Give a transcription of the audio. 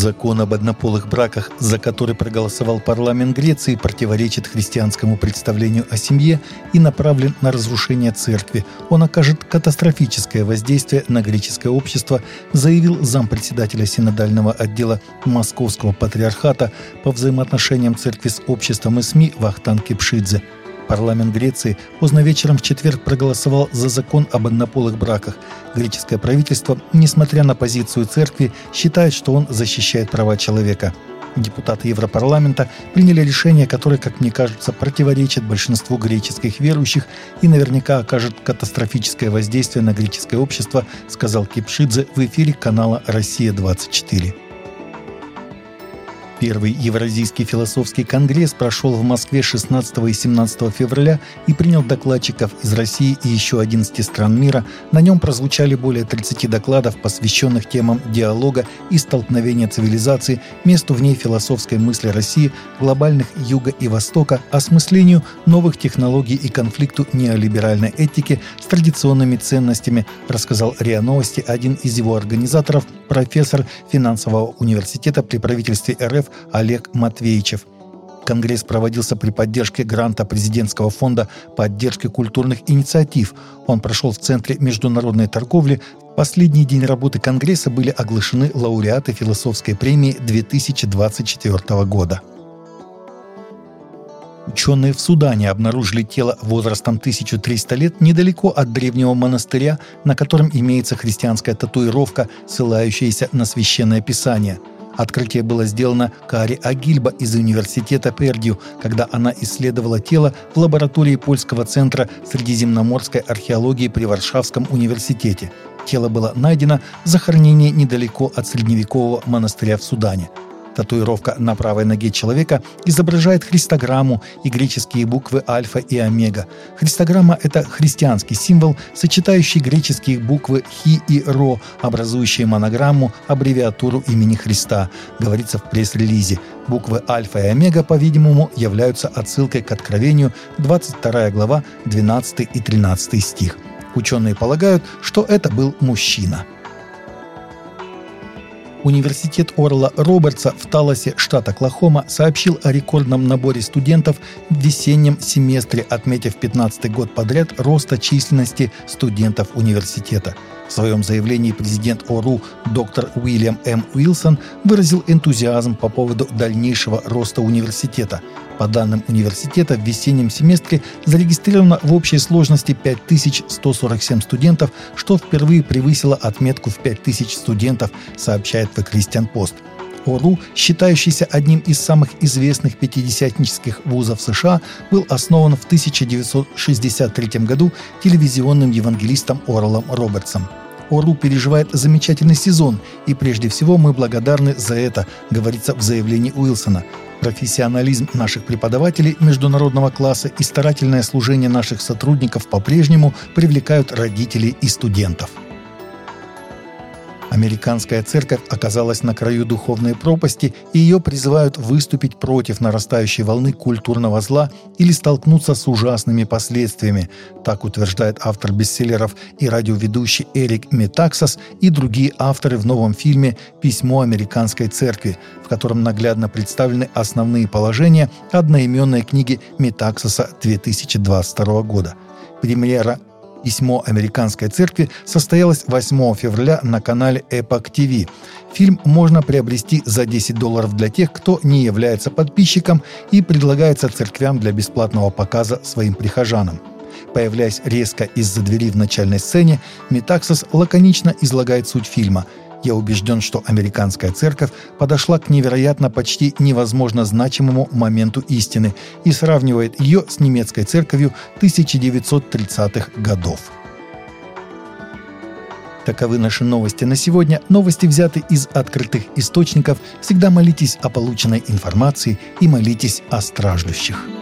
Закон об однополых браках, за который проголосовал парламент Греции, противоречит христианскому представлению о семье и направлен на разрушение церкви. Он окажет катастрофическое воздействие на греческое общество, заявил зампредседателя синодального отдела Московского патриархата по взаимоотношениям церкви с обществом и СМИ Вахтан Кипшидзе – Парламент Греции поздно вечером в четверг проголосовал за закон об однополых браках. Греческое правительство, несмотря на позицию церкви, считает, что он защищает права человека. Депутаты Европарламента приняли решение, которое, как мне кажется, противоречит большинству греческих верующих и наверняка окажет катастрофическое воздействие на греческое общество, сказал Кипшидзе в эфире канала «Россия-24». Первый Евразийский философский конгресс прошел в Москве 16 и 17 февраля и принял докладчиков из России и еще 11 стран мира. На нем прозвучали более 30 докладов, посвященных темам диалога и столкновения цивилизаций, месту в ней философской мысли России, глобальных Юга и Востока, осмыслению новых технологий и конфликту неолиберальной этики с традиционными ценностями, рассказал РИА Новости один из его организаторов, профессор финансового университета при правительстве РФ Олег Матвеичев. Конгресс проводился при поддержке гранта президентского фонда поддержки культурных инициатив. Он прошел в Центре международной торговли. В последний день работы Конгресса были оглашены лауреаты философской премии 2024 года. Ученые в Судане обнаружили тело возрастом 1300 лет недалеко от древнего монастыря, на котором имеется христианская татуировка, ссылающаяся на священное писание – Открытие было сделано Кари Агильба из университета Пердью, когда она исследовала тело в лаборатории Польского центра средиземноморской археологии при Варшавском университете. Тело было найдено в захоронении недалеко от средневекового монастыря в Судане – Татуировка на правой ноге человека изображает христограмму и греческие буквы альфа и омега. Христограмма – это христианский символ, сочетающий греческие буквы хи и ро, образующие монограмму, аббревиатуру имени Христа, говорится в пресс-релизе. Буквы альфа и омега, по-видимому, являются отсылкой к Откровению, 22 глава, 12 и 13 стих. Ученые полагают, что это был мужчина – Университет Орла Робертса в Талосе, штат Оклахома, сообщил о рекордном наборе студентов в весеннем семестре, отметив 15 год подряд роста численности студентов университета – в своем заявлении президент ОРУ доктор Уильям М. Уилсон выразил энтузиазм по поводу дальнейшего роста университета. По данным университета, в весеннем семестре зарегистрировано в общей сложности 5147 студентов, что впервые превысило отметку в 5000 студентов, сообщает The Christian Post. ОРУ, считающийся одним из самых известных пятидесятнических вузов США, был основан в 1963 году телевизионным евангелистом Орлом Робертсом. ОРУ переживает замечательный сезон, и прежде всего мы благодарны за это, говорится в заявлении Уилсона. Профессионализм наших преподавателей международного класса и старательное служение наших сотрудников по-прежнему привлекают родителей и студентов. Американская церковь оказалась на краю духовной пропасти, и ее призывают выступить против нарастающей волны культурного зла или столкнуться с ужасными последствиями. Так утверждает автор бестселлеров и радиоведущий Эрик Метаксас и другие авторы в новом фильме «Письмо американской церкви», в котором наглядно представлены основные положения одноименной книги Метаксаса 2022 года. Премьера Письмо американской церкви состоялось 8 февраля на канале Epoch TV. Фильм можно приобрести за 10 долларов для тех, кто не является подписчиком и предлагается церквям для бесплатного показа своим прихожанам. Появляясь резко из-за двери в начальной сцене, Метаксос лаконично излагает суть фильма – я убежден, что американская церковь подошла к невероятно почти невозможно значимому моменту истины и сравнивает ее с немецкой церковью 1930-х годов. Таковы наши новости на сегодня. Новости взяты из открытых источников. Всегда молитесь о полученной информации и молитесь о страждущих.